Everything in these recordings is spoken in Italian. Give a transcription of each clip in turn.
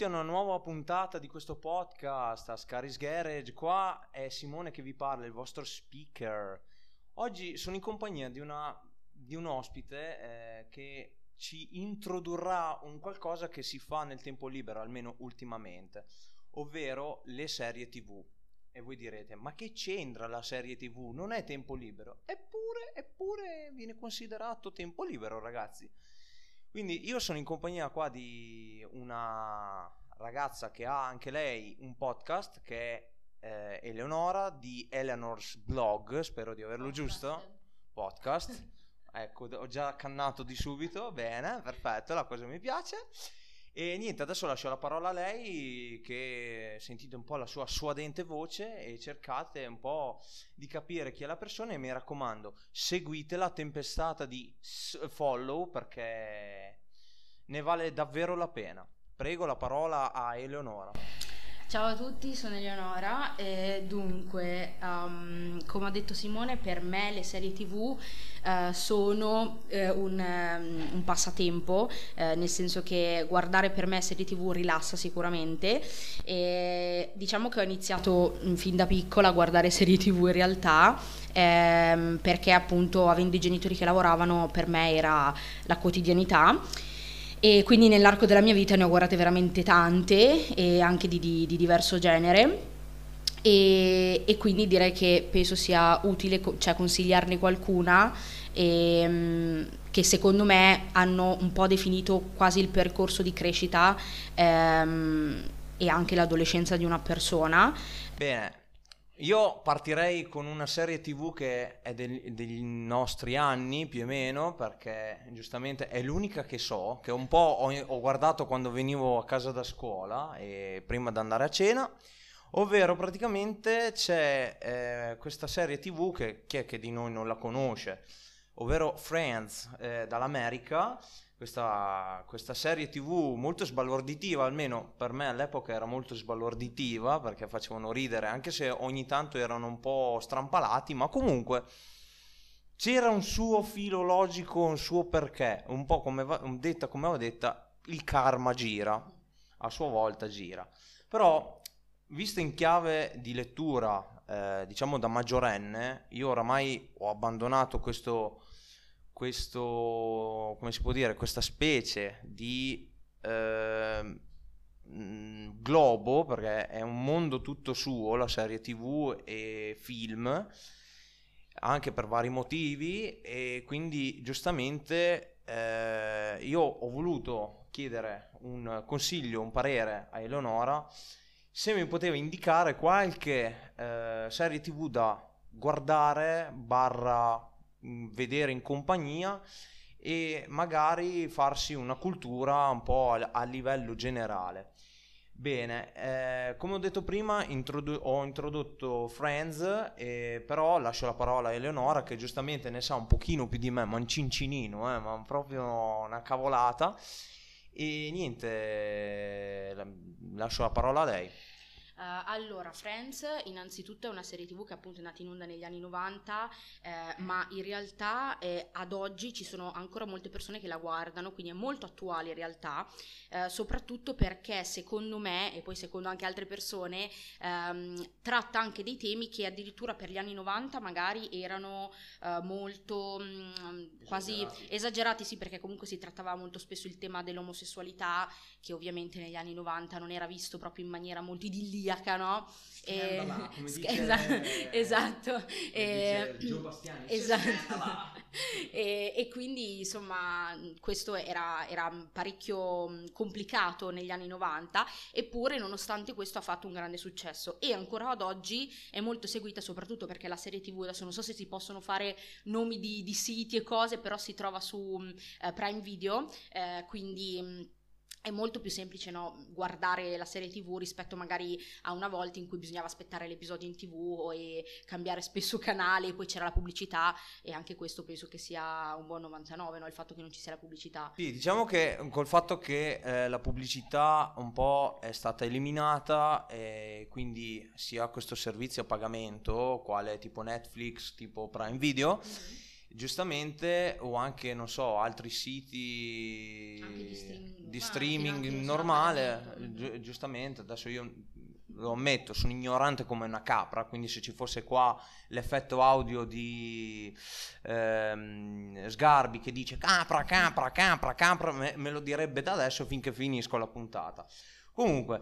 tutti a una nuova puntata di questo podcast a Scaris Garage. Qua è Simone che vi parla, il vostro speaker. Oggi sono in compagnia di, una, di un ospite eh, che ci introdurrà un qualcosa che si fa nel tempo libero, almeno ultimamente, ovvero le serie TV. E voi direte, ma che c'entra la serie TV? Non è tempo libero. Eppure, eppure viene considerato tempo libero, ragazzi. Quindi io sono in compagnia qua di una ragazza che ha anche lei un podcast che è eh, Eleonora di Eleanor's Blog, spero di averlo podcast. giusto. Podcast. ecco, ho già cannato di subito, bene, perfetto, la cosa mi piace. E niente, adesso lascio la parola a lei che sentite un po' la sua suadente voce e cercate un po' di capire chi è la persona e mi raccomando, seguite la tempestata di follow perché ne vale davvero la pena. Prego la parola a Eleonora. Ciao a tutti, sono Eleonora e dunque, um, come ha detto Simone, per me le serie tv uh, eh, sono uh, un, um, un, passatempo, uh, nel senso che guardare per me serie tv rilassa sicuramente e diciamo che ho iniziato mm, fin da piccola a guardare serie tv in realtà ehm, perché appunto avendo i genitori che lavoravano per me era la quotidianità e quindi nell'arco della mia vita ne ho guardate veramente tante e anche di, di, di diverso genere e, e, quindi direi che penso sia utile cioè, consigliarne qualcuna e, ehm, che secondo me hanno un po' definito quasi il percorso di crescita ehm, e anche l'adolescenza di una persona. Bene, io partirei con una serie tv che è del, degli nostri anni più o meno, perché giustamente è l'unica che so, che un po' ho, ho guardato quando venivo a casa da scuola e prima di andare a cena, ovvero praticamente c'è eh, questa serie tv che chi è che di noi non la conosce, ovvero Friends eh, dall'America, questa, questa, serie tv molto sbalorditiva, almeno per me all'epoca era molto sbalorditiva perché facevano ridere, anche se ogni tanto erano un po' strampalati, ma comunque c'era un suo filo logico, un suo perché, un po' come va, detta come ho detta, il karma gira, a sua volta gira. Però, visto in chiave di lettura, eh, diciamo da maggiorenne, io oramai ho abbandonato questo questo, come si può dire, questa specie di eh, globo, perché è un mondo tutto suo, la serie tv e film, anche per vari motivi, e quindi giustamente eh, io ho voluto chiedere un consiglio, un parere a Eleonora se mi poteva indicare qualche eh, serie tv da guardare barra vedere in compagnia e magari farsi una cultura un po' a, a livello generale. Bene, eh, come ho detto prima introdu- ho introdotto Friends, eh, però lascio la parola a Eleonora che giustamente ne sa un pochino più di me, ma un cincinino, eh, ma proprio una cavolata. E niente, lascio la parola a lei. Uh, allora, Friends innanzitutto è una serie tv che appunto è nata in onda negli anni 90, eh, ma in realtà eh, ad oggi ci sono ancora molte persone che la guardano, quindi è molto attuale in realtà, eh, soprattutto perché secondo me, e poi secondo anche altre persone, ehm, tratta anche dei temi che addirittura per gli anni 90 magari erano eh, molto mh, mm, quasi esagerati. esagerati, sì, perché comunque si trattava molto spesso il tema dell'omosessualità, che ovviamente negli anni 90 non era visto proprio in maniera molto idilliaca ubriaca, no? E, là, come dice, esatto, esatto. E, Gio Bastiani, esatto. e, e, quindi insomma questo era, era, parecchio complicato negli anni 90 eppure nonostante questo ha fatto un grande successo e ancora ad oggi è molto seguita soprattutto perché la serie tv adesso non so se si possono fare nomi di, di siti e cose però si trova su eh, Prime Video eh, quindi è molto più semplice no, guardare la serie tv rispetto magari a una volta in cui bisognava aspettare l'episodio in tv e cambiare spesso canale e poi c'era la pubblicità e anche questo penso che sia un buon 99 no? il fatto che non ci sia la pubblicità sì diciamo che col fatto che eh, la pubblicità un po' è stata eliminata e quindi si ha questo servizio a pagamento quale tipo Netflix tipo Prime Video mm-hmm giustamente o anche non so altri siti streaming di normale, streaming anche normale gi- giustamente adesso io lo ammetto sono ignorante come una capra quindi se ci fosse qua l'effetto audio di ehm, Sgarbi che dice capra capra capra capra me, me lo direbbe da adesso finché finisco la puntata. Comunque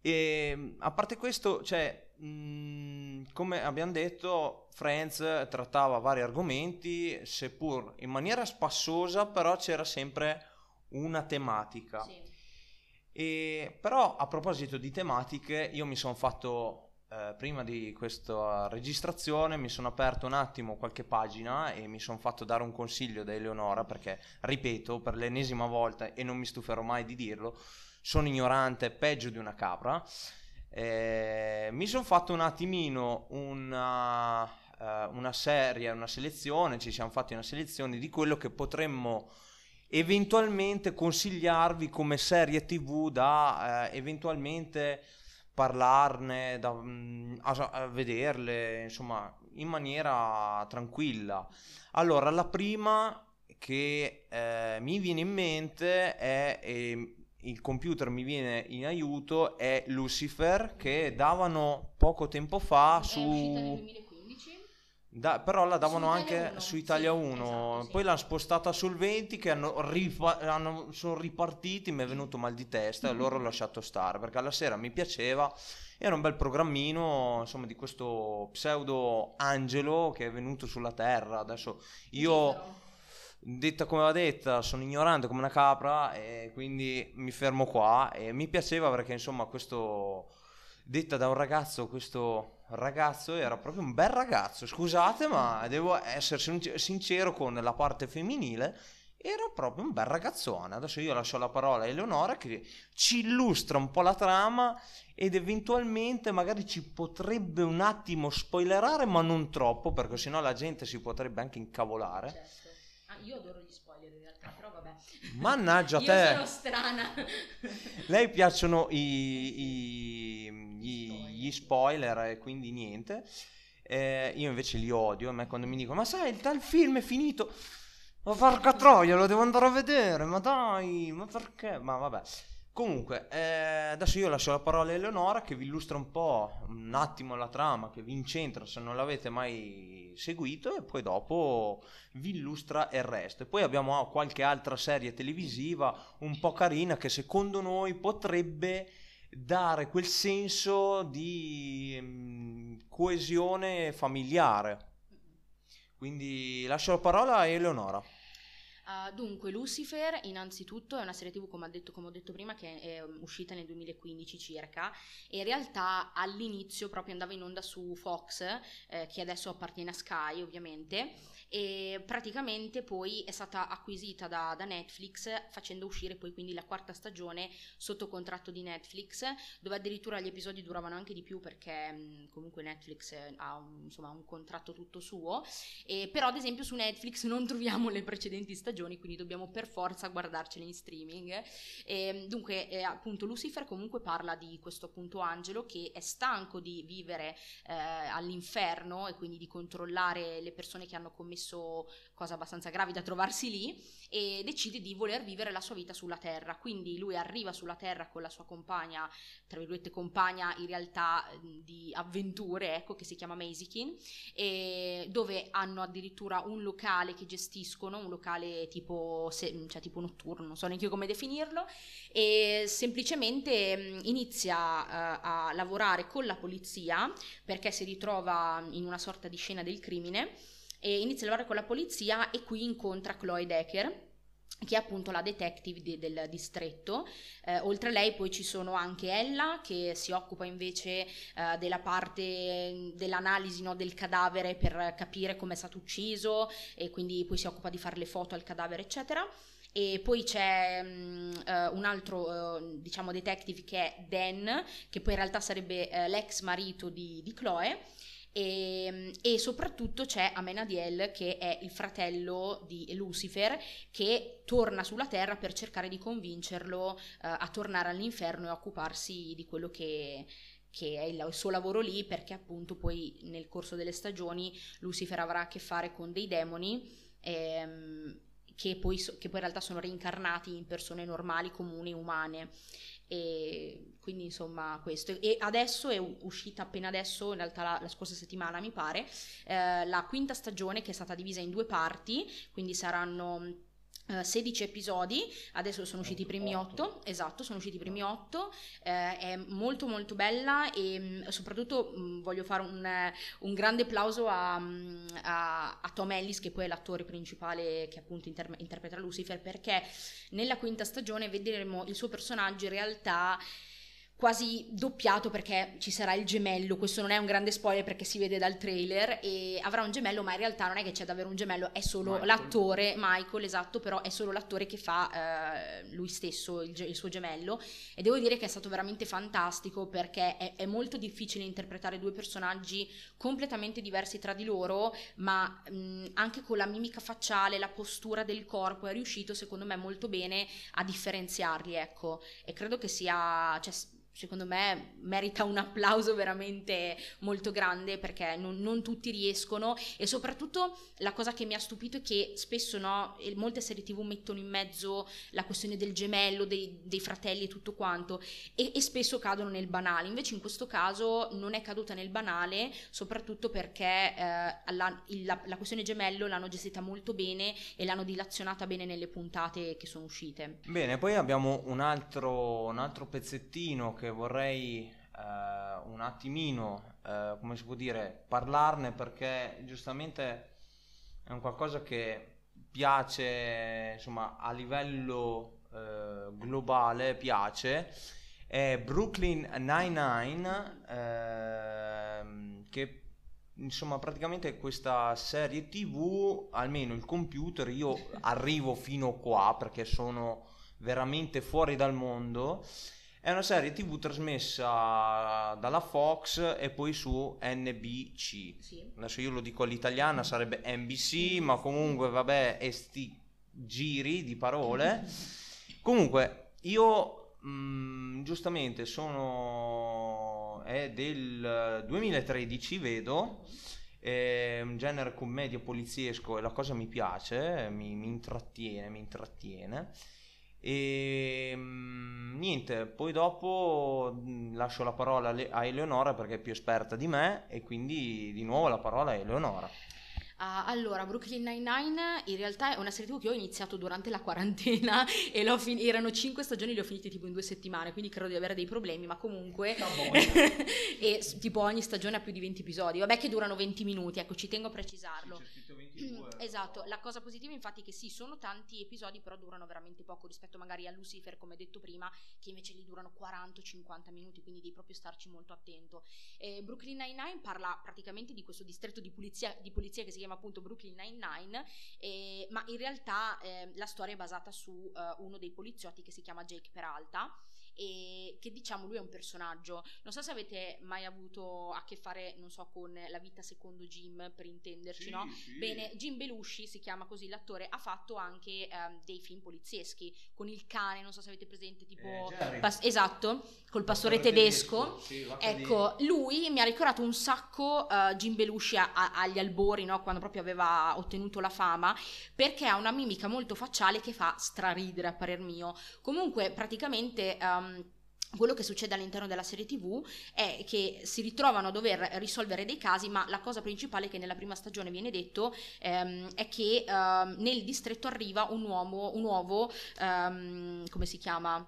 e, a parte questo, cioè, mh, come abbiamo detto, Friends trattava vari argomenti, seppur in maniera spassosa, però c'era sempre una tematica. Sì. E, però a proposito di tematiche, io mi sono fatto, eh, prima di questa registrazione, mi sono aperto un attimo qualche pagina e mi sono fatto dare un consiglio da Eleonora, perché, ripeto, per l'ennesima volta, e non mi stuferò mai di dirlo, sono ignorante, peggio di una capra. Eh, mi sono fatto un attimino una, eh, una serie, una selezione, ci siamo fatti una selezione di quello che potremmo eventualmente consigliarvi come serie tv da eh, eventualmente parlarne, da, mm, a, a vederle, insomma, in maniera tranquilla. Allora, la prima che eh, mi viene in mente è, e il computer mi viene in aiuto, è Lucifer, che davano poco tempo fa È su... 2015. Da- però la davano Su anche Italia 1, su Italia sì, 1, esatto, sì. poi l'hanno spostata sul 20 che hanno, rifa- hanno- sono ripartiti, mi è venuto mal di testa e allora ho lasciato stare perché alla sera mi piaceva, era un bel programmino insomma di questo pseudo angelo che è venuto sulla terra, adesso io. Detta come va detta, sono ignorante come una capra e quindi mi fermo qua e mi piaceva perché insomma questo detta da un ragazzo, questo ragazzo era proprio un bel ragazzo, scusate ma devo essere sin- sincero con la parte femminile, era proprio un bel ragazzone. Adesso io lascio la parola a Eleonora che ci illustra un po' la trama ed eventualmente magari ci potrebbe un attimo spoilerare ma non troppo perché sennò la gente si potrebbe anche incavolare. Certo. Io adoro gli spoiler in realtà, però vabbè. Mannaggia io te! sono strana. Lei piacciono i, i- gli, gli spoiler e quindi niente. Eh, io invece li odio. A me quando mi dicono: Ma sai, il tal film è finito. Ma porca troia, lo devo andare a vedere. Ma dai, ma perché? Ma vabbè. Comunque, eh, adesso io lascio la parola a Eleonora che vi illustra un po', un attimo la trama, che vi incentra se non l'avete mai seguito e poi dopo vi illustra il resto. E poi abbiamo qualche altra serie televisiva un po' carina che secondo noi potrebbe dare quel senso di mm, coesione familiare. Quindi lascio la parola a Eleonora. Ah, dunque, Lucifer, innanzitutto, è una serie TV, come, detto, come ho detto prima, che è um, uscita nel 2015 circa. E in realtà all'inizio proprio andava in onda su Fox, eh, che adesso appartiene a Sky, ovviamente. E praticamente poi è stata acquisita da, da Netflix, facendo uscire poi quindi la quarta stagione sotto contratto di Netflix, dove addirittura gli episodi duravano anche di più perché mh, comunque Netflix eh, ha un, insomma, un contratto tutto suo. E però ad esempio su Netflix non troviamo le precedenti stagioni, quindi dobbiamo per forza guardarcele in streaming. E, dunque, eh, appunto, Lucifer comunque parla di questo appunto angelo che è stanco di vivere eh, all'inferno e quindi di controllare le persone che hanno commesso cose abbastanza gravi da trovarsi lì e decide di voler vivere la sua vita sulla terra. Quindi lui arriva sulla terra con la sua compagna, tra virgolette compagna in realtà di avventure, ecco, che si chiama Maisikin dove hanno addirittura un locale che gestiscono, un locale tipo, se- cioè tipo notturno, non so neanche io come definirlo, e semplicemente inizia eh, a lavorare con la polizia perché si ritrova in una sorta di scena del crimine e inizia a lavorare con la polizia e qui incontra Chloe Decker che è appunto la detective de- del distretto. Eh, oltre a lei poi ci sono anche Ella che si occupa invece eh, della parte dell'analisi no, del cadavere per capire come è stato ucciso e quindi poi si occupa di fare le foto al cadavere eccetera. E poi c'è mm, eh, un altro, eh, diciamo, detective che è Dan, che poi in realtà sarebbe eh, l'ex marito di, di Chloe. E, e soprattutto c'è Amenadiel che è il fratello di Lucifer che torna sulla terra per cercare di convincerlo eh, a tornare all'inferno e occuparsi di quello che, che è il, il suo lavoro lì perché appunto poi nel corso delle stagioni Lucifer avrà a che fare con dei demoni ehm, che, poi, che poi in realtà sono reincarnati in persone normali, comuni, umane. E quindi insomma questo. E adesso è uscita appena adesso, in realtà la, la scorsa settimana mi pare, eh, la quinta stagione che è stata divisa in due parti, quindi saranno 16 eh, episodi, adesso sono usciti i primi 8, esatto, sono usciti i primi 8, eh, è molto molto bella e mm, soprattutto mh, mm, voglio fare un, un, grande applauso a, mm, a, a, Tom Ellis che poi è l'attore principale che appunto inter- interpreta Lucifer perché nella quinta stagione vedremo il suo personaggio in realtà quasi doppiato perché ci sarà il gemello, questo non è un grande spoiler perché si vede dal trailer e avrà un gemello ma in realtà non è che c'è davvero un gemello, è solo Michael. l'attore, Michael esatto, però è solo l'attore che fa eh, lui stesso, il, il, suo gemello. E devo dire che è stato veramente fantastico perché è, è, molto difficile interpretare due personaggi completamente diversi tra di loro ma mh, anche con la mimica facciale, la postura del corpo è riuscito secondo me molto bene a differenziarli ecco. E credo che sia... Cioè, secondo me merita un applauso veramente molto grande perché non, non, tutti riescono e soprattutto la cosa che mi ha stupito è che spesso no, molte serie tv mettono in mezzo la questione del gemello, dei, dei fratelli e tutto quanto e, e, spesso cadono nel banale, invece in questo caso non è caduta nel banale soprattutto perché eh, la, il, la, la questione gemello l'hanno gestita molto bene e l'hanno dilazionata bene nelle puntate che sono uscite. Bene, poi abbiamo un altro, un altro pezzettino che vorrei eh, un attimino, eh, come si può dire, parlarne perché giustamente è un qualcosa che piace, insomma, a livello eh, globale piace. È Brooklyn Nine-Nine, ehm, che insomma praticamente questa serie tv, almeno il computer, io arrivo fino qua perché sono veramente fuori dal mondo è una serie tv trasmessa dalla Fox e poi su NBC. Sì. Adesso io lo dico all'italiana, sarebbe NBC, ma comunque vabbè, e sti giri di parole. comunque, io mh, mm, giustamente sono... è del 2013, vedo è un genere commedia poliziesco e la cosa mi piace, mi, mi intrattiene, mi intrattiene. E mm, niente, poi dopo lascio la parola a Eleonora perché è più esperta di me e quindi di nuovo la parola a Eleonora. Uh, allora, Brooklyn Nine-Nine in realtà è una serie TV che ho iniziato durante la quarantena e fin- erano cinque stagioni, le ho finite tipo in due settimane, quindi credo di avere dei problemi, ma comunque... e tipo ogni stagione ha più di 20 episodi, vabbè che durano 20 minuti, ecco, ci tengo a precisarlo. Sì, esatto, la cosa positiva infatti è che sì, sono tanti episodi, però durano veramente poco rispetto magari a Lucifer, come detto prima, che invece li durano 40-50 minuti, quindi devi proprio starci molto attento. Eh, Brooklyn Nine-Nine parla praticamente di questo distretto di polizia, di polizia che si chiama chiama appunto Brooklyn Nine-Nine, eh, ma in realtà eh, la storia è basata su uh, uno dei poliziotti che si chiama Jake Peralta e che diciamo lui è un personaggio. Non so se avete mai avuto a che fare, non so, con la vita secondo Jim, per intenderci, sì, no? Sì. Bene, Jim Belushi si chiama così l'attore, ha fatto anche um, dei film polizieschi con il cane, non so se avete presente, tipo eh, pas- esatto, col pastore, pastore tedesco. tedesco. Sì, ecco, lui mi ha ricordato un sacco uh, Jim Belushi a- a- agli albori, no? Quando proprio aveva ottenuto la fama, perché ha una mimica molto facciale che fa straridere a parer mio. Comunque, praticamente um, quello che succede all'interno della serie TV è che si ritrovano a dover risolvere dei casi, ma la cosa principale che nella prima stagione viene detto ehm, è che ehm, nel distretto arriva un uomo, un uovo, ehm, come si chiama?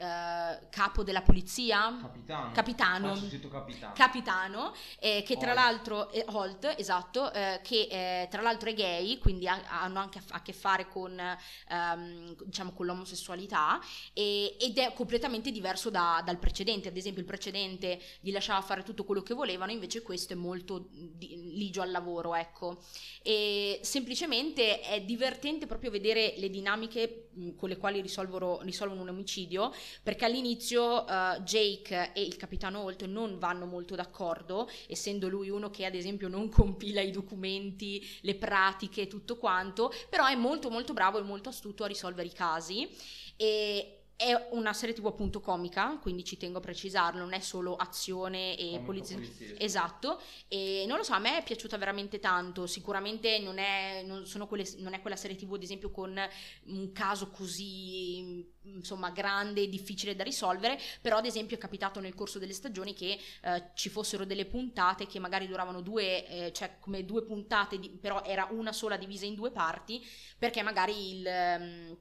Uh, capo della polizia? Capitano. Capitano, capitano. capitano eh, che tra Holt. l'altro eh, Holt esatto eh, che eh, tra l'altro è gay quindi ha, hanno anche a, a, che fare con um, diciamo con l'omosessualità e, ed è completamente diverso da, dal precedente. Ad esempio il precedente gli lasciava fare tutto quello che volevano invece questo è molto di, ligio al lavoro ecco. E semplicemente è divertente proprio vedere le dinamiche con le quali risolvono, un omicidio perché all'inizio uh, Jake e il capitano Holt non vanno molto d'accordo, essendo lui uno che ad esempio non compila i documenti, le pratiche, tutto quanto, però è molto molto bravo e molto astuto a risolvere i casi. E è una serie tv appunto comica, quindi ci tengo a precisarlo, non è solo azione e polizia. Esatto, e non lo so, a me è piaciuta veramente tanto, sicuramente non è, non quelle, non è quella serie tv ad esempio con un caso così insomma grande e difficile da risolvere, però ad esempio è capitato nel corso delle stagioni che eh, ci fossero delle puntate che magari duravano due, eh, cioè come due puntate, di, però era una sola divisa in due parti, perché magari il... Um,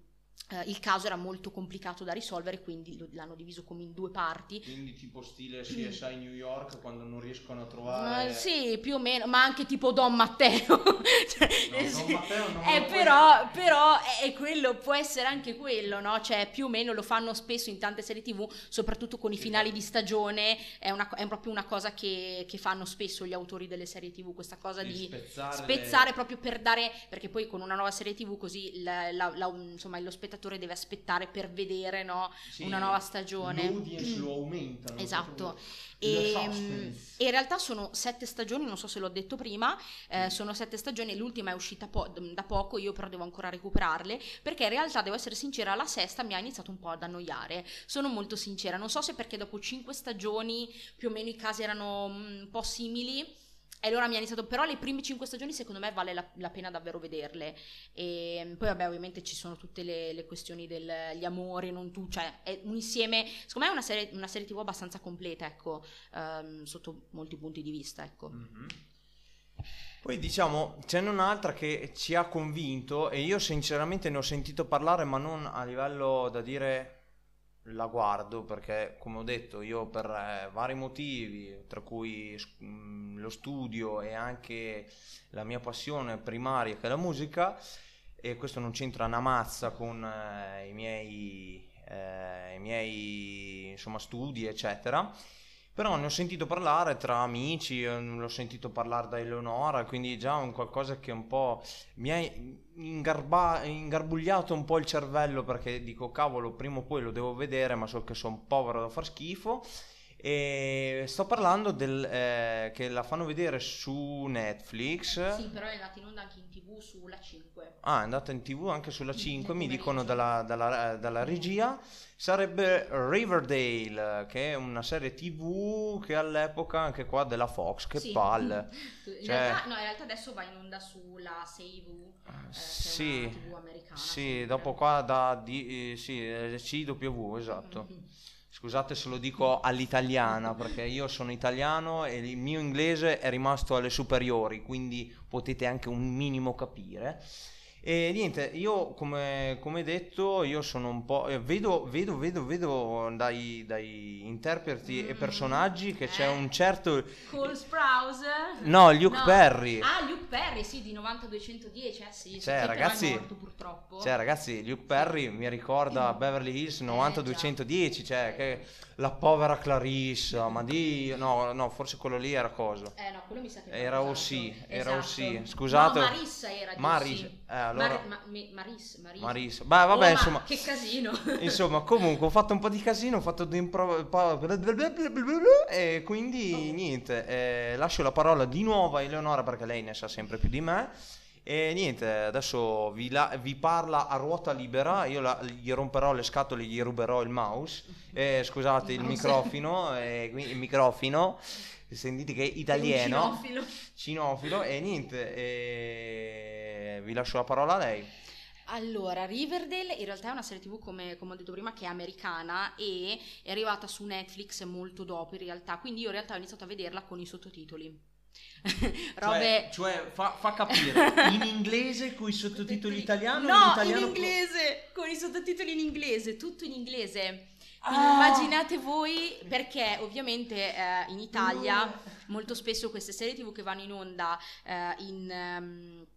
Uh, il caso era molto complicato da risolvere, quindi lo, l'hanno diviso come in due parti. Quindi tipo stile CSI New York quando non riescono a trovare... Uh, sì, più o meno, ma anche tipo Don Matteo. cioè, no, sì. Don Matteo non eh, però, però è, quello, può essere anche quello, no? Cioè più o meno lo fanno spesso in tante serie tv, soprattutto con i finali di stagione, è, una, è proprio una cosa che, che, fanno spesso gli autori delle serie tv, questa cosa di, di spezzare, spezzare le... proprio per dare, perché poi con una nuova serie tv così la, la, la, insomma, lo spettatore spettatore deve aspettare per vedere no, sì, una nuova stagione. L'audience mm. lo aumentano. Esatto. E, mm, e, in realtà sono sette stagioni, non so se l'ho detto prima, eh, mm. sono sette stagioni, l'ultima è uscita po- da poco, io però devo ancora recuperarle, perché in realtà devo essere sincera, la sesta mi ha iniziato un po' ad annoiare, sono molto sincera, non so se perché dopo cinque stagioni più o meno i casi erano un po' simili e allora mi ha iniziato, però le prime 5 stagioni secondo me vale la, la pena davvero vederle. E poi vabbè ovviamente ci sono tutte le, le questioni degli amori, non tu, cioè è un insieme, secondo me è una serie, una serie tv abbastanza completa, ecco, um, sotto molti punti di vista, ecco. Mm-hmm. Poi diciamo, ce n'è un'altra che ci ha convinto e io sinceramente ne ho sentito parlare ma non a livello da dire la guardo perché, come ho detto, io per eh, vari motivi, tra cui mm, lo studio e anche la mia passione primaria che è la musica, e questo non c'entra una mazza con eh, i miei, eh, i miei insomma, studi, eccetera però ne ho sentito parlare tra amici, l'ho sentito parlare da Eleonora, quindi già un qualcosa che un po' mi ha ingarba- ingarbugliato un po' il cervello perché dico cavolo prima o poi lo devo vedere ma so che sono povero da far schifo e sto parlando del, eh, che la fanno vedere su Netflix. Sì, però è andata in onda anche in tv sulla 5. Ah, è andata in tv anche sulla 5, mi dicono dalla, dalla, dalla regia. Sarebbe Riverdale, che è una serie tv che all'epoca anche qua della Fox, che sì. palle. In, cioè... realtà, no, in realtà adesso va in onda sulla 6V, eh, sì, tv americana. Sì, sempre. dopo qua da di, eh, sì, CW, esatto. Mm-hmm. Scusate se lo dico all'italiana perché io sono italiano e il mio inglese è rimasto alle superiori, quindi potete anche un minimo capire. E niente, io come, come detto, io sono un po'. Eh, vedo, vedo, vedo, vedo dai, dai interpreti mm, e personaggi che eh. c'è un certo. Cole Sprouse? No, Luke no. Perry. Ah, Luke Perry, sì, di 9210, eh sì. Cioè, ragazzi, morto, purtroppo. Cioè, ragazzi, Luke Perry mi ricorda mm. Beverly Hills 9210, eh, cioè, che la povera Clarissa, ma di... No, no, forse quello lì era cosa? Eh no, quello mi sa che era Ossi, era Ossi. Esatto. Scusate. No, Marissa era di Maris, eh, allora... Mar- ma- Maris, Maris. Maris. Beh, vabbè, oh, insomma. Che casino. insomma, comunque ho fatto un po' di casino, ho fatto di impro... e quindi niente, eh, lascio la parola di nuovo a Eleonora perché lei ne sa sempre più di me. E niente, adesso vi, la, vi, parla a ruota libera, io la, gli romperò le scatole, gli ruberò il mouse, eh, scusate il, il microfono, eh, il microfono, sentite che è italiano, cinofilo. cinofilo, e niente, eh, vi lascio la parola a lei. Allora, Riverdale in realtà è una serie tv, come, come, ho detto prima, che è americana e è arrivata su Netflix molto dopo in realtà, quindi io in realtà ho iniziato a vederla con i sottotitoli. Robe... Cioè, cioè fa, fa, capire in inglese con i sottotitoli italiani? No, in, italiano in inglese, con... con i sottotitoli in inglese, tutto in inglese. Ah. Immaginate voi perché ovviamente eh, in Italia molto spesso queste serie tv che vanno in onda eh, in... Um,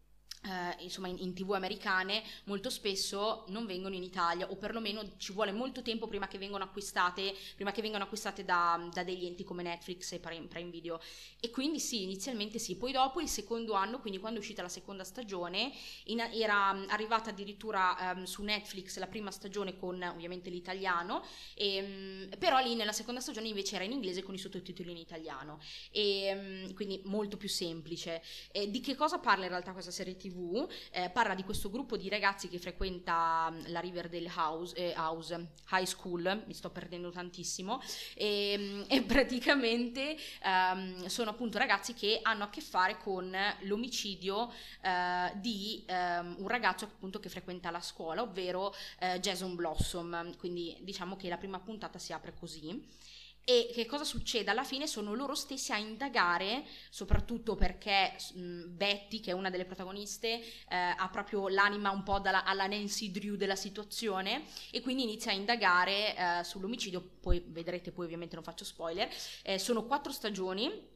Uh, insomma in, in, tv americane molto spesso non vengono in Italia o perlomeno ci vuole molto tempo prima che vengano acquistate che vengano acquistate da, da degli enti come Netflix e Prime, Prime, Video. E quindi sì inizialmente sì. Poi dopo il secondo anno quindi quando è uscita la seconda stagione in, era arrivata addirittura um, su Netflix la prima stagione con ovviamente l'italiano e, um, però lì nella seconda stagione invece era in inglese con i sottotitoli in italiano. E um, quindi molto più semplice. E di che cosa parla in realtà questa serie tv tv, eh, parla di questo gruppo di ragazzi che frequenta mm, la Riverdale House, eh, House High School, mi sto perdendo tantissimo, e, mm, e praticamente ehm, sono appunto ragazzi che hanno a che fare con l'omicidio eh, di ehm, un ragazzo appunto che frequenta la scuola, ovvero eh, Jason Blossom, quindi diciamo che la prima puntata si apre così. E che cosa succede? Alla fine sono loro stessi a indagare, soprattutto perché mh, Betty, che è una delle protagoniste, eh, ha proprio l'anima un po' dalla, alla Nancy Drew della situazione e quindi inizia a indagare eh, sull'omicidio, poi vedrete, poi ovviamente non faccio spoiler. Eh, sono quattro stagioni,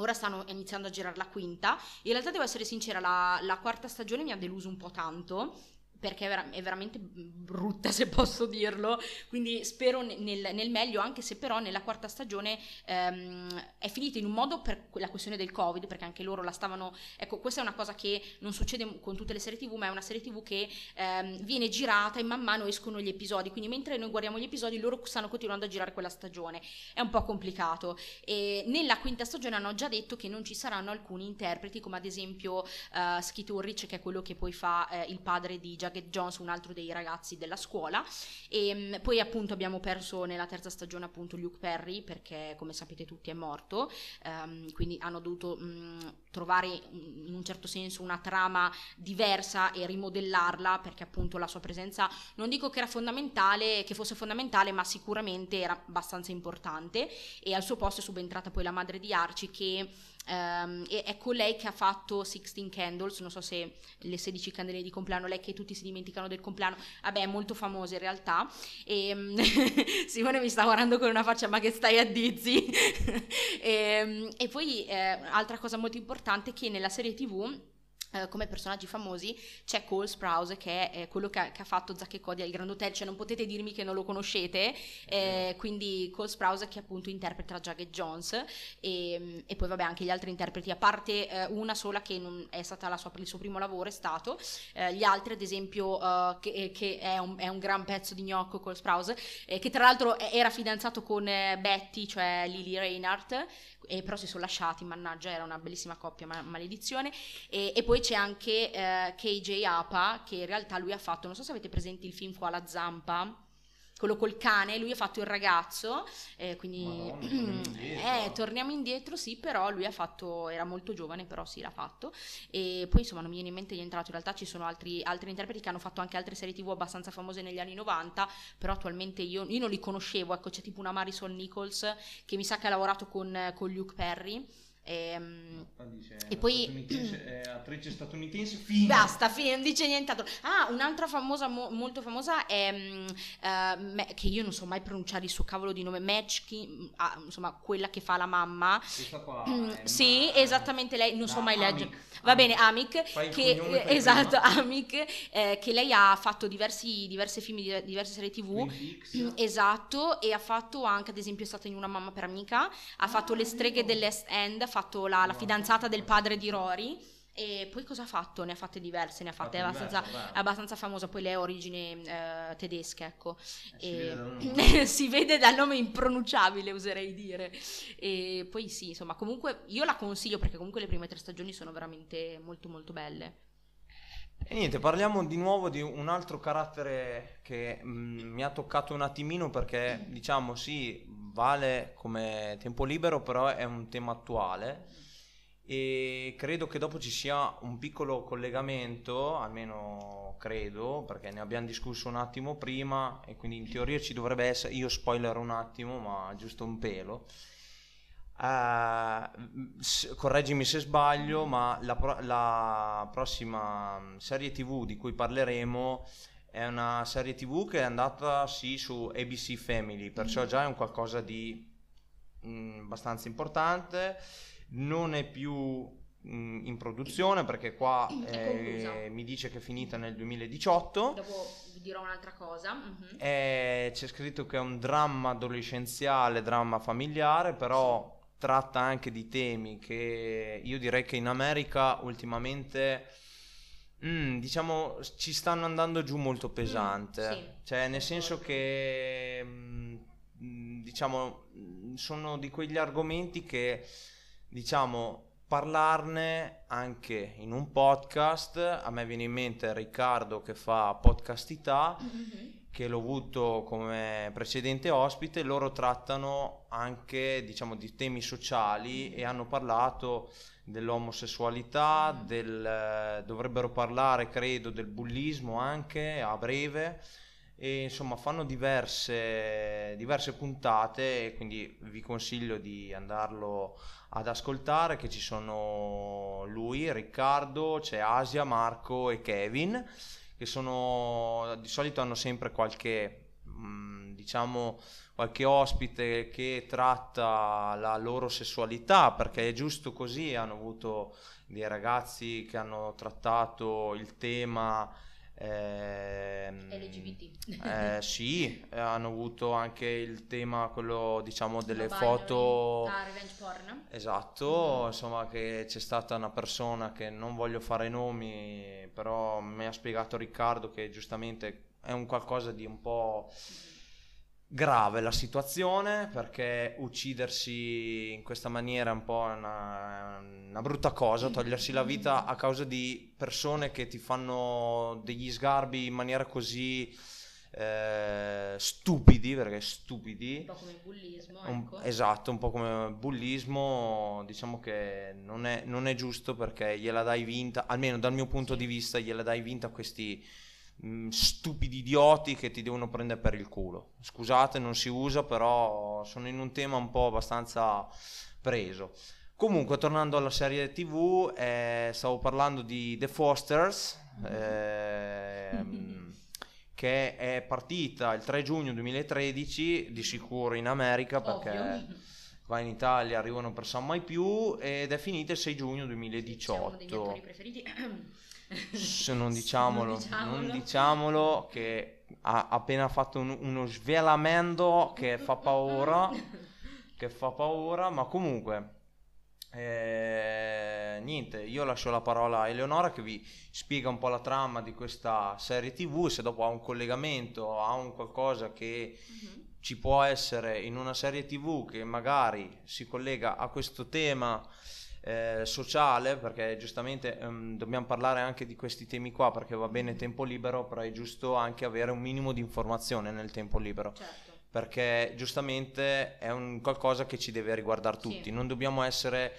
Ora stanno iniziando a girare la quinta. In realtà devo essere sincera, la, la, quarta stagione mi ha deluso un po' tanto perché è, vera- è, veramente brutta se posso dirlo, quindi spero nel, nel, meglio, anche se però nella quarta stagione ehm, è finita in un modo per la questione del Covid, perché anche loro la stavano... Ecco, questa è una cosa che non succede con tutte le serie TV, ma è una serie TV che ehm, viene girata e man mano escono gli episodi, quindi mentre noi guardiamo gli episodi loro stanno continuando a girare quella stagione, è un po' complicato. E nella quinta stagione hanno già detto che non ci saranno alcuni interpreti, come ad esempio uh, Skid Ulrich, che è quello che poi fa eh, il padre di Jack Jacket Jones, un altro dei ragazzi della scuola. E ehm, poi appunto abbiamo perso nella terza stagione appunto Luke Perry perché come sapete tutti è morto, um, quindi hanno dovuto um, trovare in un certo senso una trama diversa e rimodellarla perché appunto la sua presenza non dico che era fondamentale, che fosse fondamentale, ma sicuramente era abbastanza importante e al suo posto è subentrata poi la madre di Archie che Um, e è colei che ha fatto 16 Candles, non so se le 16 candele di compleanno, lei che tutti si dimenticano del compleanno, vabbè è molto famosa in realtà. E, um, Simone mi sta guardando con una faccia ma che stai a dizzy? e, um, e, poi eh, altra cosa molto importante è che nella serie tv Uh, come personaggi famosi c'è Cole Sprouse che è quello che ha, che ha, fatto Zack e Cody al Grand Hotel, cioè non potete dirmi che non lo conoscete, eh, quindi Cole Sprouse che appunto interpreta Jagged Jones e, e, poi vabbè anche gli altri interpreti, a parte eh, una sola che non è stata sua, il suo primo lavoro è stato, eh, gli altri ad esempio che, che è, un, è, un, gran pezzo di gnocco Cole Sprouse, eh, che tra l'altro era fidanzato con Betty, cioè Lily Reinhardt, e però si sono lasciati, mannaggia, era una bellissima coppia, ma, maledizione. E, e, poi c'è anche eh, KJ Apa, che in realtà lui ha fatto, non so se avete presente il film qua La Zampa, quello col cane, lui ha fatto il ragazzo, eh, quindi Madonna, torniamo, indietro. Eh, torniamo indietro, sì, però lui ha fatto, era molto giovane, però sì, l'ha fatto. E poi insomma non mi viene in mente nient'altro, in realtà ci sono altri, altri, interpreti che hanno fatto anche altre serie tv abbastanza famose negli anni 90, però attualmente io, io non li conoscevo, ecco c'è tipo una Marisol Nichols che mi sa che ha lavorato con, con Luke Perry e, ehm, dice, e poi statunitense, attrice statunitense fine. basta fine non dice nient'altro. Ah un'altra famosa mo, molto famosa è uh, me, che io non so mai pronunciare il suo cavolo di nome Matchkin uh, insomma quella che fa la mamma. Qua, mm, sì esattamente lei non so mai leggere. Va bene Amic che, eh, esatto Amic eh, che lei ha fatto diversi, diversi film di diverse serie tv mm, esatto e ha fatto anche ad esempio è stata in una mamma per amica ha ah, fatto le streghe dell'Est End fatto la, la fidanzata del padre di Rory. E poi cosa ha fatto? Ne ha fatte diverse, ne ha fatte abbastanza, diverso, abbastanza famosa, poi lei ha origini eh, tedesche, ecco. Eh, si, vede si, vede dal nome impronunciabile, oserei dire. E poi sì, insomma, comunque io la consiglio perché comunque le prime tre stagioni sono veramente molto molto belle. E niente, parliamo di nuovo di un altro carattere che mh, mm, mi ha toccato un attimino perché diciamo sì, vale come tempo libero, però è un tema attuale e credo che dopo ci sia un piccolo collegamento, almeno credo, perché ne abbiamo discusso un attimo prima e quindi in teoria ci dovrebbe essere, io spoiler un attimo, ma giusto un pelo. Uh, correggimi se sbaglio, ma la, pro- la prossima serie TV di cui parleremo è una serie tv che è andata sì su ABC Family, perciò già è un qualcosa di mh, mm, abbastanza importante, non è più mh, mm, in produzione perché qua eh, mi dice che è finita nel 2018. Dopo vi dirò un'altra cosa. Mm-hmm. Eh, c'è scritto che è un dramma adolescenziale, dramma familiare, però tratta anche di temi che io direi che in America ultimamente Mm, diciamo ci stanno andando giù molto pesante, mm, sì. cioè nel senso che mm, diciamo sono di quegli argomenti che diciamo parlarne anche in un podcast. A me viene in mente Riccardo che fa Podcastità, mm-hmm. Che l'ho avuto come precedente ospite. Loro trattano anche diciamo, di temi sociali e hanno parlato dell'omosessualità, mm-hmm. del, dovrebbero parlare credo del bullismo anche a breve e insomma fanno diverse, diverse puntate e quindi vi consiglio di andarlo ad ascoltare che ci sono lui, Riccardo, c'è Asia, Marco e Kevin che sono di solito hanno sempre qualche mm, diciamo qualche ospite che tratta la loro sessualità perché è giusto così hanno avuto dei ragazzi che hanno trattato il tema Ehm, LGBT. Eh, sì, hanno avuto anche il tema, quello diciamo delle no, foto... Ah, revenge porn. Esatto, mm. insomma che c'è stata una persona che non voglio fare nomi, però mi ha spiegato Riccardo che giustamente è un qualcosa di un po' grave la situazione perché uccidersi in questa maniera è un po' una, una, brutta cosa, togliersi la vita a causa di persone che ti fanno degli sgarbi in maniera così eh, stupidi, perché stupidi. Un po' come il bullismo. Ecco. Un, esatto, un po' come il bullismo, diciamo che non è, non è, giusto perché gliela dai vinta, almeno dal mio punto sì. di vista, gliela dai vinta a questi Mm, stupidi idioti che ti devono prendere per il culo. Scusate, non si usa, però sono in un tema un po' abbastanza preso. Comunque, tornando alla serie TV, eh, stavo parlando di The Fosters, eh, che è partita il 3 giugno 2013, di sicuro in America, perché Ovvio. qua in Italia arrivano per San Mai Più, ed è finita il 6 giugno 2018. C'è uno dei miei preferiti se non diciamolo, non diciamolo. Non diciamolo che ha appena fatto un, uno svelamento che fa paura, che fa paura, ma comunque eh, niente, io lascio la parola a Eleonora che vi spiega un po' la trama di questa serie TV, se dopo ha un collegamento, ha un qualcosa che uh-huh. ci può essere in una serie TV che magari si collega a questo tema eh, sociale, perché giustamente ehm, dobbiamo parlare anche di questi temi qua, perché va bene tempo libero, però è giusto anche avere un minimo di informazione nel tempo libero. Certo. Perché giustamente è un qualcosa che ci deve riguardare tutti, sì. non dobbiamo essere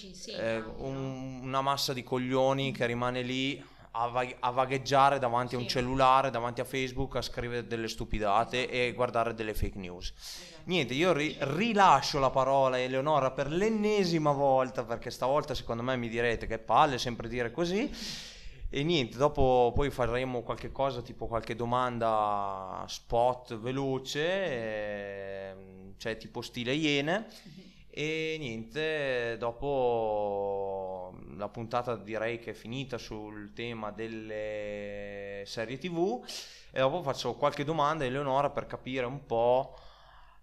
insegna, eh, un, una massa di coglioni che rimane lì a, va- a vagheggiare davanti sì. a un cellulare, davanti a Facebook, a scrivere delle stupidate esatto. e guardare delle fake news. Esatto. Niente, io ri- rilascio la parola a Eleonora per l'ennesima volta, perché stavolta secondo me mi direte che palle sempre dire così. E niente, dopo poi faremo qualche cosa, tipo qualche domanda spot veloce, eh, cioè tipo stile Iene. E niente, dopo la puntata direi che è finita sul tema delle serie tv e dopo faccio qualche domanda a Eleonora per capire un po'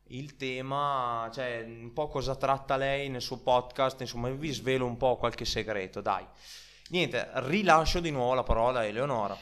il tema, cioè un po' cosa tratta lei nel suo podcast, insomma vi svelo un po' qualche segreto, dai. Niente, rilascio di nuovo la parola a Eleonora.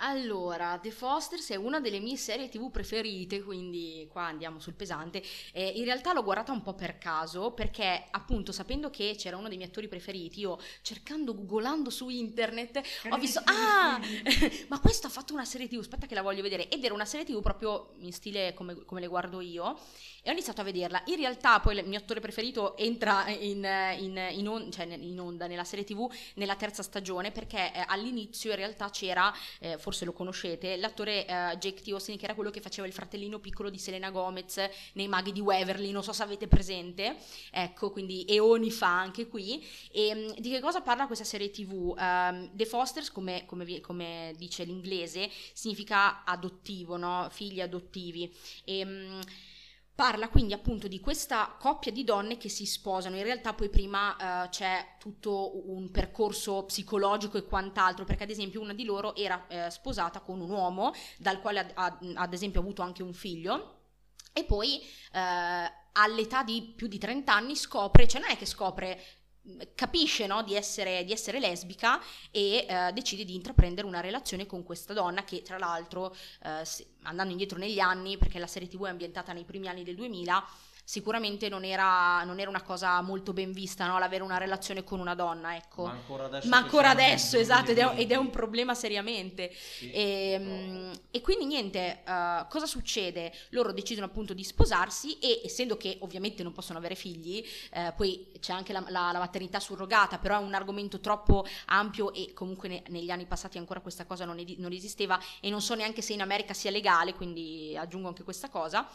Allora, The Fosters è una delle mie serie tv preferite, quindi qua andiamo sul pesante. Eh, in realtà l'ho guardata un po' per caso, perché appunto sapendo che c'era uno dei miei attori preferiti, io cercando, googolando su internet, ho visto, ah, ma questo ha fatto una serie tv, aspetta che la voglio vedere. Ed era una serie tv proprio in stile come, come le guardo io e ho iniziato a vederla. In realtà poi il mio attore preferito entra in, in, in, on, cioè in onda nella serie tv nella terza stagione perché eh, all'inizio in realtà c'era, eh, forse lo conoscete, l'attore eh, Jake T. Austin che era quello che faceva il fratellino piccolo di Selena Gomez nei Maghi di Waverly, non so se avete presente, ecco, quindi eoni fa anche qui. E mm, di che cosa parla questa serie tv? Um, ehm, The Fosters, come, come, come, dice l'inglese, significa adottivo, no? figli adottivi. E, um, Parla quindi appunto di questa coppia di donne che si sposano, in realtà poi prima uh, c'è tutto un percorso psicologico e quant'altro, perché ad esempio una di loro era uh, sposata con un uomo dal quale ha, ha, ad esempio avuto anche un figlio e poi uh, all'età di più di 30 anni scopre, cioè non è che scopre capisce no, di, essere, di, essere, lesbica e eh, decide di intraprendere una relazione con questa donna che tra l'altro, eh, andando indietro negli anni, perché la serie tv è ambientata nei primi anni del 2000, sicuramente non era, non era una cosa molto ben vista, no? l'avere una relazione con una donna, ecco. Ma ancora adesso, Ma ancora adesso esatto, ed è, ed è un problema seriamente. Sì, E, purtroppo. mm, e quindi niente, eh, cosa succede? Loro decidono appunto di sposarsi e essendo che ovviamente non possono avere figli, eh, poi c'è anche la, la- la maternità surrogata, però è un argomento troppo ampio e comunque ne- negli anni passati ancora questa cosa non, edi- non esisteva e non so neanche se in America sia legale, quindi aggiungo anche questa cosa.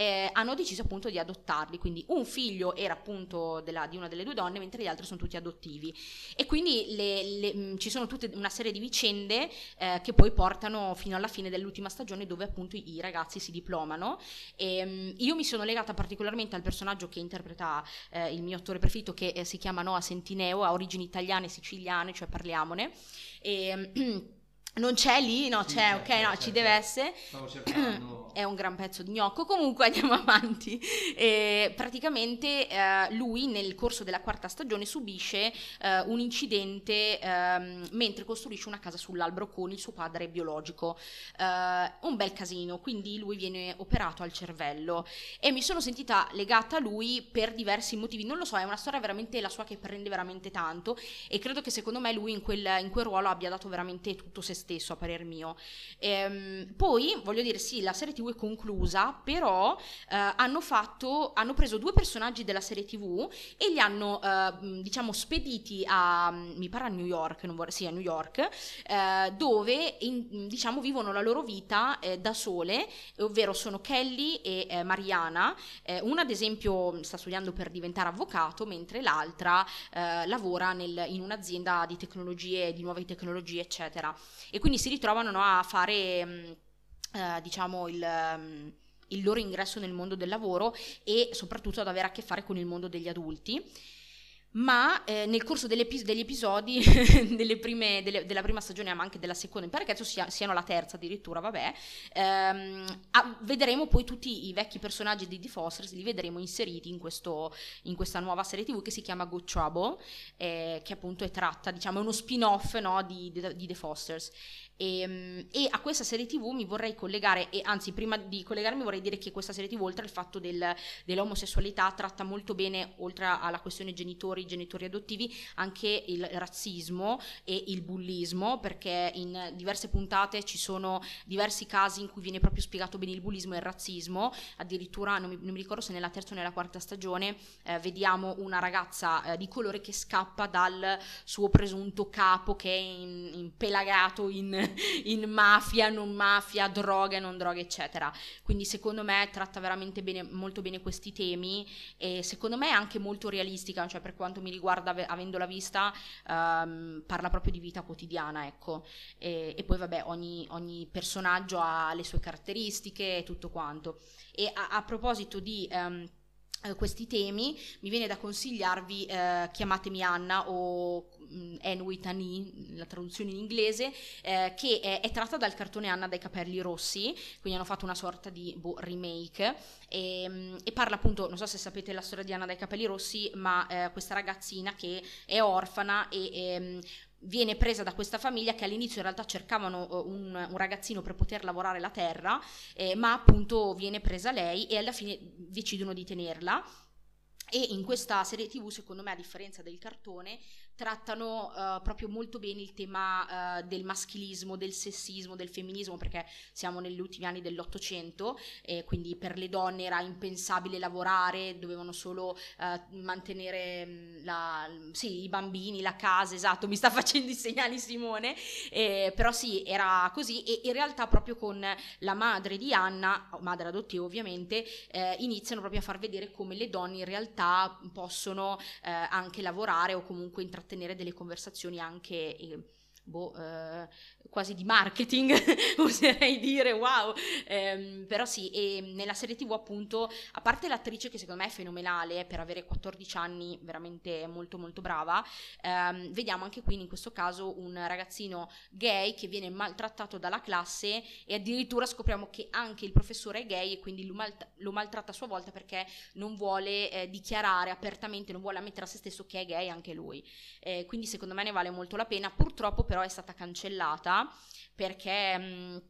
Eh, hanno deciso appunto di adottarli, quindi un figlio era appunto della- di una delle due donne, mentre gli altri sono tutti adottivi. E quindi le- le- mh, ci sono tutte una serie di vicende eh, che poi portano fino alla fine dell'ultima stagione dove appunto i, ragazzi si diplomano. E, mh, io mi sono legata particolarmente al personaggio che interpreta eh, il mio attore preferito che eh, si chiama Noah Centineo, ha origini italiane e siciliane, cioè parliamone. E, mh, non c'è lì? No, Sì, c'è, c'è, ok, c'è, no, ci deve essere. Stavo cercando... È un gran pezzo di gnocco. Comunque andiamo avanti. Eh, praticamente eh, lui nel corso della quarta stagione subisce eh, un incidente ehm, mentre costruisce una casa sull'albero con il suo padre biologico. Eh, un bel casino, quindi lui viene operato al cervello e mi sono sentita legata a lui per diversi motivi. Non lo so, è una storia veramente la sua che prende veramente tanto e credo che secondo me lui in quel, in quel ruolo abbia dato veramente tutto se stesso, a parer mio. Ehm, poi voglio dire, sì, la serie TV è conclusa, però eh, hanno fatto, hanno preso due personaggi della serie TV e li hanno, eh, diciamo, spediti a, mi pare a New York, non vorrei, sì, a New York, eh, dove, in- diciamo, vivono la loro vita eh, da sole, ovvero sono Kelly e eh, Mariana. Eh, una, ad esempio, sta studiando per diventare avvocato, mentre l'altra lavora nel- in un'azienda di tecnologie, di nuove tecnologie, eccetera. E quindi si ritrovano no, a fare, mh, eh, diciamo, il... mh, il loro ingresso nel mondo del lavoro e soprattutto ad avere a che fare con il mondo degli adulti. Ma eh, nel corso degli, epi- degli episodi delle prime- delle- della prima stagione, ma anche della seconda, che adesso sia- siano la terza addirittura, vabbè, ehm, ah, vedremo poi tutti i vecchi personaggi di The Fosters, li vedremo inseriti in, questo- in questa nuova serie TV che si chiama Good Trouble, eh, che appunto è tratta, diciamo, è uno spin-off no, di, di- di The Fosters. E, mm, e a questa serie TV mi vorrei collegare, e anzi, prima di collegarmi, vorrei dire che questa serie TV, oltre al fatto del- dell'omosessualità, tratta molto bene, oltre alla questione genitori, genitori adottivi, anche il razzismo e il bullismo, perché in diverse puntate ci sono diversi casi in cui viene proprio spiegato bene il bullismo e il razzismo. Addirittura, non mi, non mi ricordo se nella terza o nella quarta stagione, eh, vediamo una ragazza eh, di colore che scappa dal suo presunto capo che è in- impelagato in, in mafia, non mafia, droga, non droga, eccetera. Quindi secondo me tratta veramente bene, molto bene questi temi e secondo me è anche molto realistica, cioè per quanto mi riguarda ave- avendola vista ehm, parla proprio di vita quotidiana, ecco. E, e poi vabbè ogni, ogni personaggio ha le sue caratteristiche e tutto quanto. E a, a proposito di... ehm, eh, questi temi mi viene da consigliarvi eh, Chiamatemi Anna o mm, Anne with an E, la traduzione in inglese eh, che è, è tratta dal cartone Anna dai capelli rossi quindi hanno fatto una sorta di boh, remake e, mm, e parla appunto non so se sapete la storia di Anna dai capelli rossi ma eh, questa ragazzina che è orfana e ehm, viene presa da questa famiglia che all'inizio in realtà cercavano eh, un, un ragazzino per poter lavorare la terra, eh, ma appunto viene presa lei e alla fine decidono di tenerla. E in questa serie TV, secondo me, a differenza del cartone, trattano eh, proprio molto bene il tema eh, del maschilismo, del sessismo, del femminismo, perché siamo negli ultimi anni dell'Ottocento, e quindi per le donne era impensabile lavorare, dovevano solo eh, mantenere mh, la- sì, i bambini, la casa, esatto, mi sta facendo i segnali Simone, eh, però sì, era così e in realtà proprio con la madre di Anna, madre adottiva ovviamente, eh, iniziano proprio a far vedere come le donne in realtà possono eh, anche lavorare o comunque intrattenere delle conversazioni anche... eh, boh, eh, quasi di marketing, oserei dire, wow, Ehm, però sì, e nella serie tv appunto, a parte l'attrice che secondo me è fenomenale, per avere 14 anni veramente molto molto brava, ehm, vediamo anche qui in questo caso un ragazzino gay che viene maltrattato dalla classe e addirittura scopriamo che anche il professore è gay e quindi lo, mal- lo maltratta a sua volta perché non vuole eh, dichiarare apertamente, non vuole ammettere a se stesso che è gay anche lui. Eh, quindi secondo me ne vale molto la pena. Purtroppo però è stata cancellata perché... mh,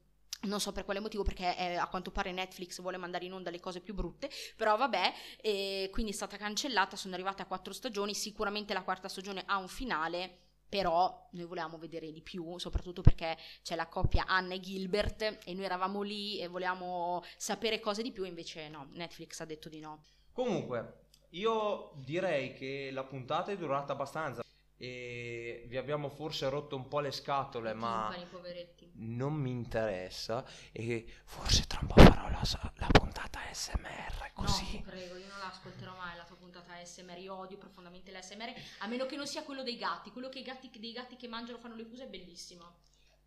non so per quale motivo, perché eh, a quanto pare Netflix vuole mandare in onda le cose più brutte, però vabbè, eh, quindi è stata cancellata, sono arrivate a quattro stagioni, sicuramente la quarta stagione ha un finale, però noi volevamo vedere di più, soprattutto perché c'è la coppia Anna e Gilbert e noi eravamo lì e volevamo sapere cose di più, invece no, Netflix ha detto di no. Comunque, io direi che la puntata è durata abbastanza e vi abbiamo forse rotto un po' le scatole, ma non mi interessa e forse tra un po' farò la, la puntata SMR così. No, ti prego, io non la ascolterò mai la tua puntata ASMR, io odio profondamente l'ASMR, a meno che non sia quello dei gatti, quello che gatti, dei gatti che mangiano fanno le fuse è bellissimo.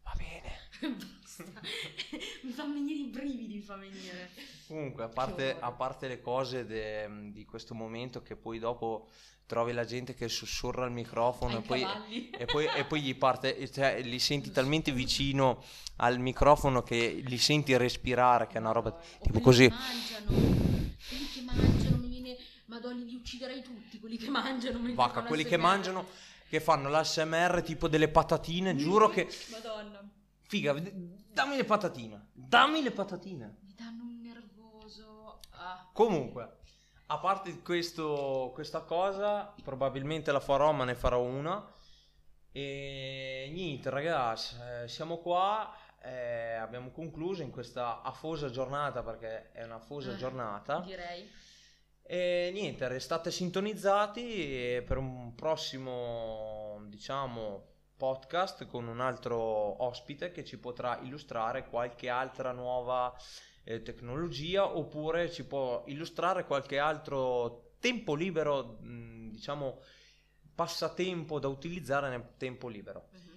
Va bene. Basta. mi fa venire i brividi, mi fa venire. Comunque, a parte, a parte le cose de, di questo momento che poi dopo trovi la gente che sussurra al microfono e poi, e poi, e, poi, gli parte, cioè, li senti talmente vicino al microfono che li senti respirare, che è una roba o tipo così. Che mangiano, quelli che mangiano, mi viene, madonna, li ucciderei tutti, quelli che mangiano. Vacca, quelli che mangiano, che fanno l'ASMR tipo delle patatine, giuro che... Madonna. Figa, dammi le patatine, dammi le patatine. Mi danno un nervoso. Ah. Comunque a parte questo, questa cosa, probabilmente la farò, ma ne farò una. E niente, ragazzi, eh, siamo qua. Eh, abbiamo concluso in questa afosa giornata perché è una afosa eh, giornata. Direi. E niente, restate sintonizzati per un prossimo, diciamo, podcast con un altro ospite che ci potrà illustrare qualche altra nuova eh, tecnologia oppure ci può illustrare qualche altro tempo libero, mh, diciamo passatempo da utilizzare nel tempo libero. Uh-huh.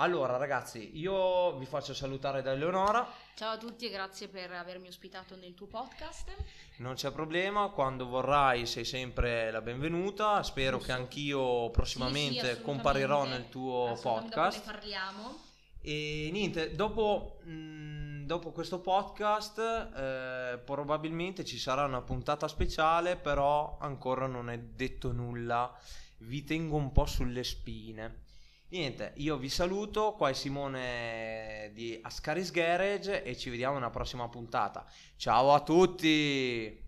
Allora ragazzi, io vi faccio salutare da Eleonora. Ciao a tutti e grazie per avermi ospitato nel tuo podcast. Non c'è problema, quando vorrai sei sempre la benvenuta. Spero Giusto. che anch'io prossimamente sì, sì, comparirò nel tuo podcast. Ne parliamo. E niente, dopo, mh, mm, dopo questo podcast eh, probabilmente ci sarà una puntata speciale, però ancora non è detto nulla. Vi tengo un po' sulle spine. Niente, io vi saluto, qua è Simone di Ascaris Garage e ci vediamo nella prossima puntata. Ciao a tutti!